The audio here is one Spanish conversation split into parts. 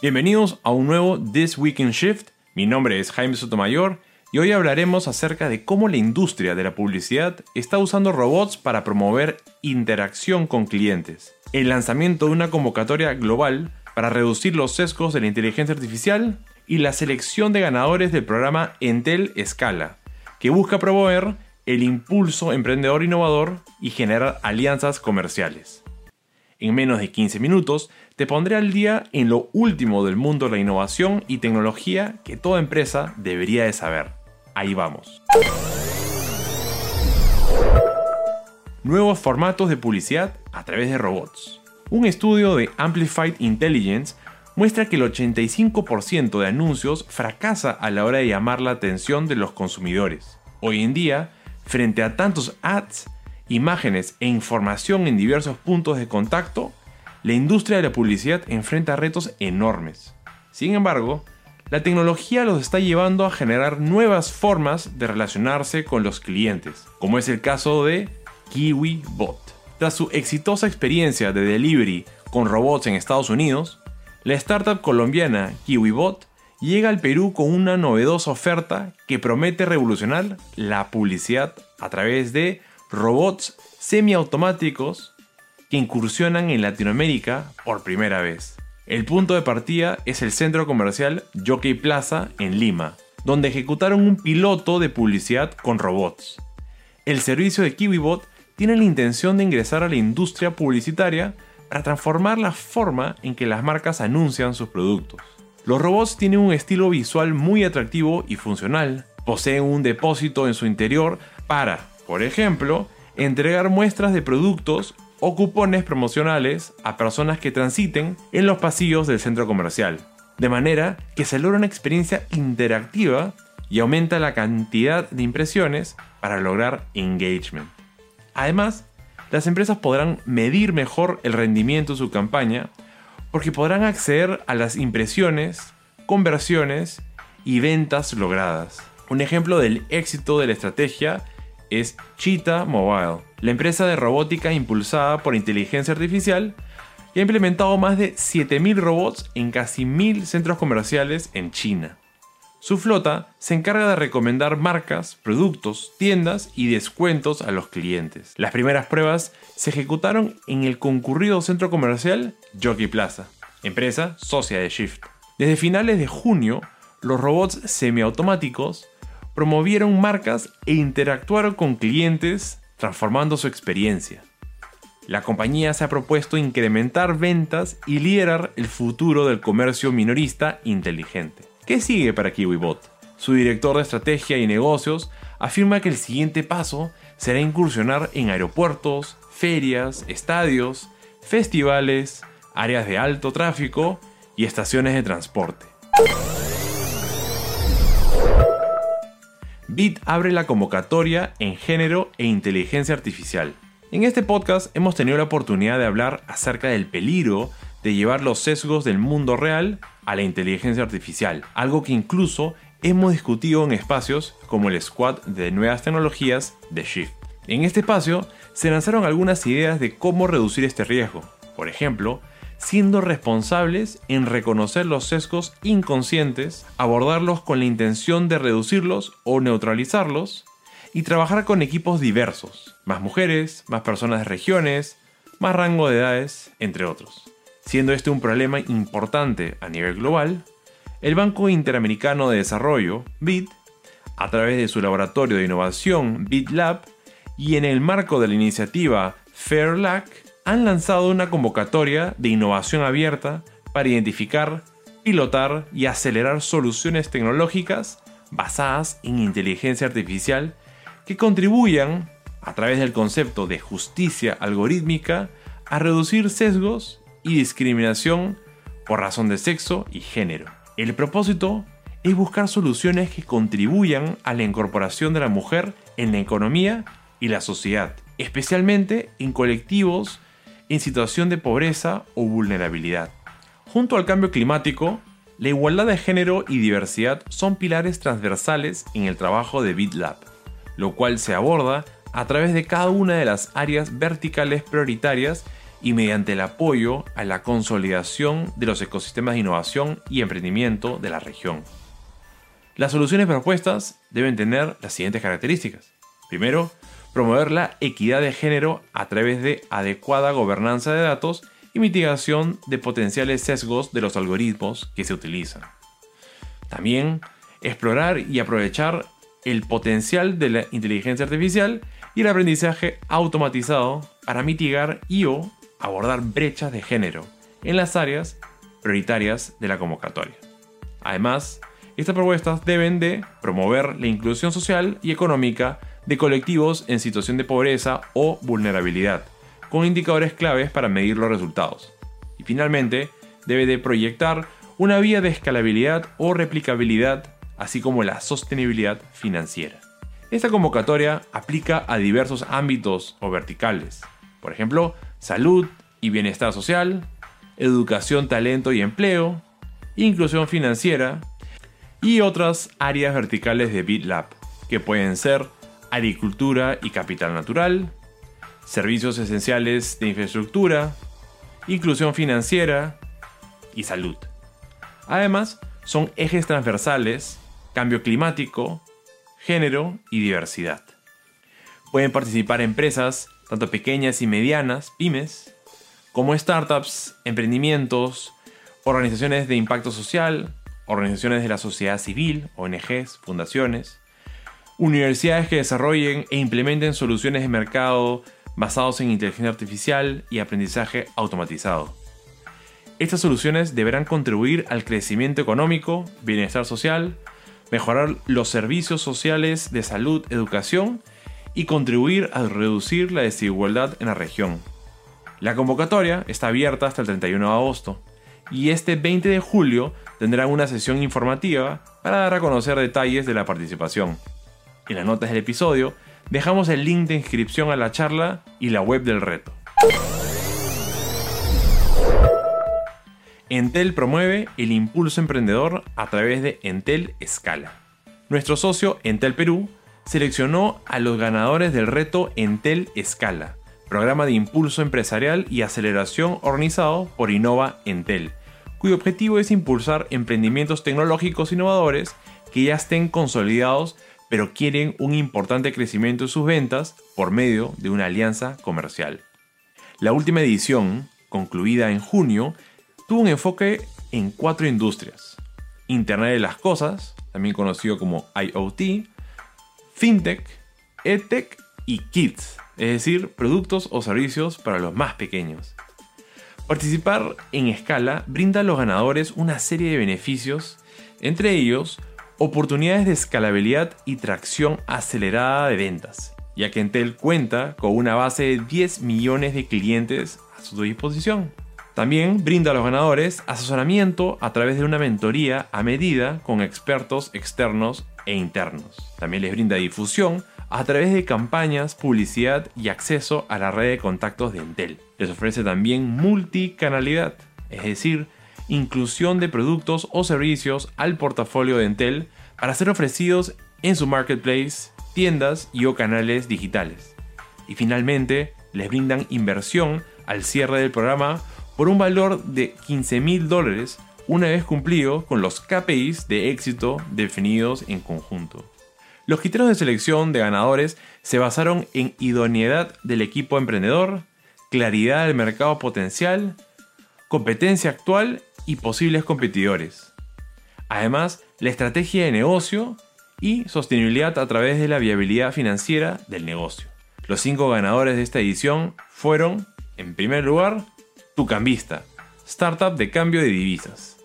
Bienvenidos a un nuevo This Week in Shift. Mi nombre es Jaime Sotomayor y hoy hablaremos acerca de cómo la industria de la publicidad está usando robots para promover interacción con clientes. El lanzamiento de una convocatoria global para reducir los sesgos de la inteligencia artificial y la selección de ganadores del programa Entel Scala, que busca promover el impulso emprendedor innovador y generar alianzas comerciales. En menos de 15 minutos te pondré al día en lo último del mundo de la innovación y tecnología que toda empresa debería de saber. Ahí vamos. Nuevos formatos de publicidad a través de robots. Un estudio de Amplified Intelligence muestra que el 85% de anuncios fracasa a la hora de llamar la atención de los consumidores. Hoy en día, frente a tantos ads, imágenes e información en diversos puntos de contacto, la industria de la publicidad enfrenta retos enormes. Sin embargo, la tecnología los está llevando a generar nuevas formas de relacionarse con los clientes, como es el caso de KiwiBot. Tras su exitosa experiencia de delivery con robots en Estados Unidos, la startup colombiana KiwiBot llega al Perú con una novedosa oferta que promete revolucionar la publicidad a través de robots semiautomáticos que incursionan en Latinoamérica por primera vez. El punto de partida es el centro comercial Jockey Plaza en Lima, donde ejecutaron un piloto de publicidad con robots. El servicio de KiwiBot tiene la intención de ingresar a la industria publicitaria para transformar la forma en que las marcas anuncian sus productos. Los robots tienen un estilo visual muy atractivo y funcional. Poseen un depósito en su interior para, por ejemplo, entregar muestras de productos o cupones promocionales a personas que transiten en los pasillos del centro comercial, de manera que se logra una experiencia interactiva y aumenta la cantidad de impresiones para lograr engagement. Además, las empresas podrán medir mejor el rendimiento de su campaña porque podrán acceder a las impresiones, conversiones y ventas logradas. Un ejemplo del éxito de la estrategia es Cheetah Mobile, la empresa de robótica impulsada por inteligencia artificial ha implementado más de 7.000 robots en casi 1.000 centros comerciales en China. Su flota se encarga de recomendar marcas, productos, tiendas y descuentos a los clientes. Las primeras pruebas se ejecutaron en el concurrido centro comercial Jockey Plaza, empresa socia de Shift. Desde finales de junio, los robots semiautomáticos promovieron marcas e interactuaron con clientes transformando su experiencia. La compañía se ha propuesto incrementar ventas y liderar el futuro del comercio minorista inteligente. ¿Qué sigue para KiwiBot? Su director de estrategia y negocios afirma que el siguiente paso será incursionar en aeropuertos, ferias, estadios, festivales, áreas de alto tráfico y estaciones de transporte. Bit abre la convocatoria en género e inteligencia artificial. En este podcast hemos tenido la oportunidad de hablar acerca del peligro de llevar los sesgos del mundo real a la inteligencia artificial, algo que incluso hemos discutido en espacios como el Squad de Nuevas Tecnologías de Shift. En este espacio se lanzaron algunas ideas de cómo reducir este riesgo. Por ejemplo, siendo responsables en reconocer los sesgos inconscientes, abordarlos con la intención de reducirlos o neutralizarlos, y trabajar con equipos diversos, más mujeres, más personas de regiones, más rango de edades, entre otros. Siendo este un problema importante a nivel global, el Banco Interamericano de Desarrollo, BID, a través de su laboratorio de innovación BitLab y en el marco de la iniciativa FairLac, han lanzado una convocatoria de innovación abierta para identificar, pilotar y acelerar soluciones tecnológicas basadas en inteligencia artificial que contribuyan, a través del concepto de justicia algorítmica, a reducir sesgos y discriminación por razón de sexo y género. El propósito es buscar soluciones que contribuyan a la incorporación de la mujer en la economía y la sociedad, especialmente en colectivos en situación de pobreza o vulnerabilidad. Junto al cambio climático, la igualdad de género y diversidad son pilares transversales en el trabajo de BitLab, lo cual se aborda a través de cada una de las áreas verticales prioritarias y mediante el apoyo a la consolidación de los ecosistemas de innovación y emprendimiento de la región. Las soluciones propuestas deben tener las siguientes características. Primero, promover la equidad de género a través de adecuada gobernanza de datos y mitigación de potenciales sesgos de los algoritmos que se utilizan. También, explorar y aprovechar el potencial de la inteligencia artificial y el aprendizaje automatizado para mitigar y o abordar brechas de género en las áreas prioritarias de la convocatoria. Además, estas propuestas deben de promover la inclusión social y económica de colectivos en situación de pobreza o vulnerabilidad, con indicadores claves para medir los resultados. Y finalmente, debe de proyectar una vía de escalabilidad o replicabilidad, así como la sostenibilidad financiera. Esta convocatoria aplica a diversos ámbitos o verticales, por ejemplo, salud y bienestar social, educación, talento y empleo, inclusión financiera y otras áreas verticales de BitLab, que pueden ser agricultura y capital natural, servicios esenciales de infraestructura, inclusión financiera y salud. Además, son ejes transversales, cambio climático, género y diversidad. Pueden participar empresas, tanto pequeñas y medianas, pymes, como startups, emprendimientos, organizaciones de impacto social, organizaciones de la sociedad civil, ONGs, fundaciones, universidades que desarrollen e implementen soluciones de mercado basados en inteligencia artificial y aprendizaje automatizado. Estas soluciones deberán contribuir al crecimiento económico, bienestar social, mejorar los servicios sociales de salud, educación y contribuir a reducir la desigualdad en la región. La convocatoria está abierta hasta el 31 de agosto y este 20 de julio tendrán una sesión informativa para dar a conocer detalles de la participación. En las notas del episodio dejamos el link de inscripción a la charla y la web del reto. Entel promueve el impulso emprendedor a través de Entel Escala. Nuestro socio Entel Perú seleccionó a los ganadores del reto Entel Escala, programa de impulso empresarial y aceleración organizado por Innova Entel, cuyo objetivo es impulsar emprendimientos tecnológicos innovadores que ya estén consolidados pero quieren un importante crecimiento en sus ventas por medio de una alianza comercial. La última edición, concluida en junio, tuvo un enfoque en cuatro industrias. Internet de las Cosas, también conocido como IoT, FinTech, EdTech y Kids, es decir, productos o servicios para los más pequeños. Participar en escala brinda a los ganadores una serie de beneficios, entre ellos oportunidades de escalabilidad y tracción acelerada de ventas, ya que Entel cuenta con una base de 10 millones de clientes a su disposición. También brinda a los ganadores asesoramiento a través de una mentoría a medida con expertos externos e internos. También les brinda difusión a través de campañas, publicidad y acceso a la red de contactos de Entel. Les ofrece también multicanalidad, es decir, inclusión de productos o servicios al portafolio de Entel para ser ofrecidos en su marketplace, tiendas y o canales digitales. Y finalmente, les brindan inversión al cierre del programa por un valor de 15 mil dólares una vez cumplido con los KPIs de éxito definidos en conjunto. Los criterios de selección de ganadores se basaron en idoneidad del equipo emprendedor, claridad del mercado potencial, competencia actual y posibles competidores. Además, la estrategia de negocio y sostenibilidad a través de la viabilidad financiera del negocio. Los cinco ganadores de esta edición fueron, en primer lugar, Tucambista, startup de cambio de divisas.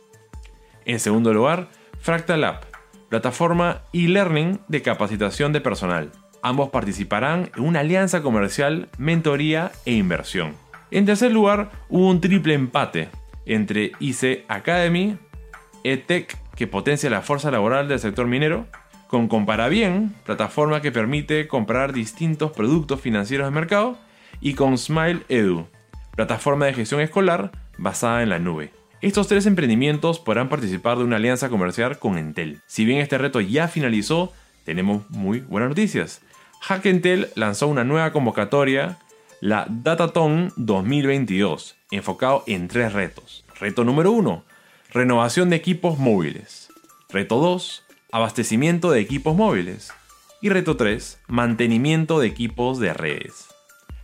En segundo lugar, Fractal App, plataforma e-learning de capacitación de personal. Ambos participarán en una alianza comercial, mentoría e inversión. En tercer lugar, hubo un triple empate entre IC Academy, ETEC, que potencia la fuerza laboral del sector minero, con Comparabien, plataforma que permite comprar distintos productos financieros de mercado, y con Smile Edu, plataforma de gestión escolar basada en la nube. Estos tres emprendimientos podrán participar de una alianza comercial con Entel. Si bien este reto ya finalizó, tenemos muy buenas noticias. Hackentel lanzó una nueva convocatoria la Dataton 2022, enfocado en tres retos. Reto número 1, renovación de equipos móviles. Reto 2, abastecimiento de equipos móviles. Y reto 3, mantenimiento de equipos de redes.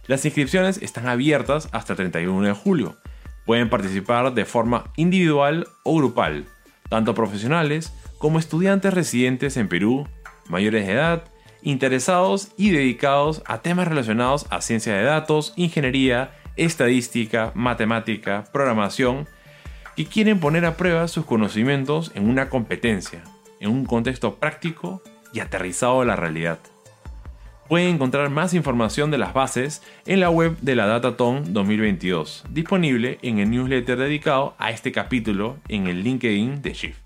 Las inscripciones están abiertas hasta el 31 de julio. Pueden participar de forma individual o grupal, tanto profesionales como estudiantes residentes en Perú, mayores de edad, interesados y dedicados a temas relacionados a ciencia de datos, ingeniería, estadística, matemática, programación, que quieren poner a prueba sus conocimientos en una competencia, en un contexto práctico y aterrizado a la realidad. Pueden encontrar más información de las bases en la web de la Dataton 2022, disponible en el newsletter dedicado a este capítulo en el LinkedIn de Shift.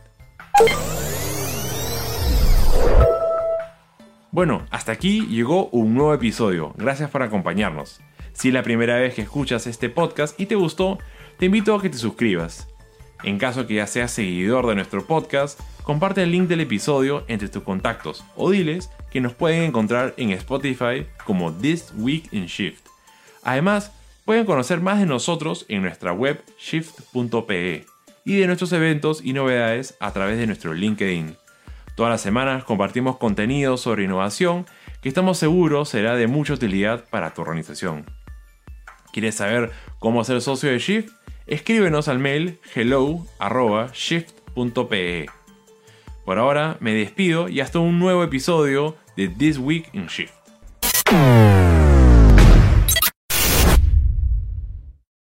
Bueno, hasta aquí llegó un nuevo episodio. Gracias por acompañarnos. Si es la primera vez que escuchas este podcast y te gustó, te invito a que te suscribas. En caso que ya seas seguidor de nuestro podcast, comparte el link del episodio entre tus contactos o diles que nos pueden encontrar en Spotify como This Week in Shift. Además, pueden conocer más de nosotros en nuestra web shift.pe y de nuestros eventos y novedades a través de nuestro LinkedIn. Todas las semanas compartimos contenido sobre innovación que estamos seguros será de mucha utilidad para tu organización. ¿Quieres saber cómo ser socio de Shift? Escríbenos al mail hello.shift.pe. Por ahora me despido y hasta un nuevo episodio de This Week in Shift.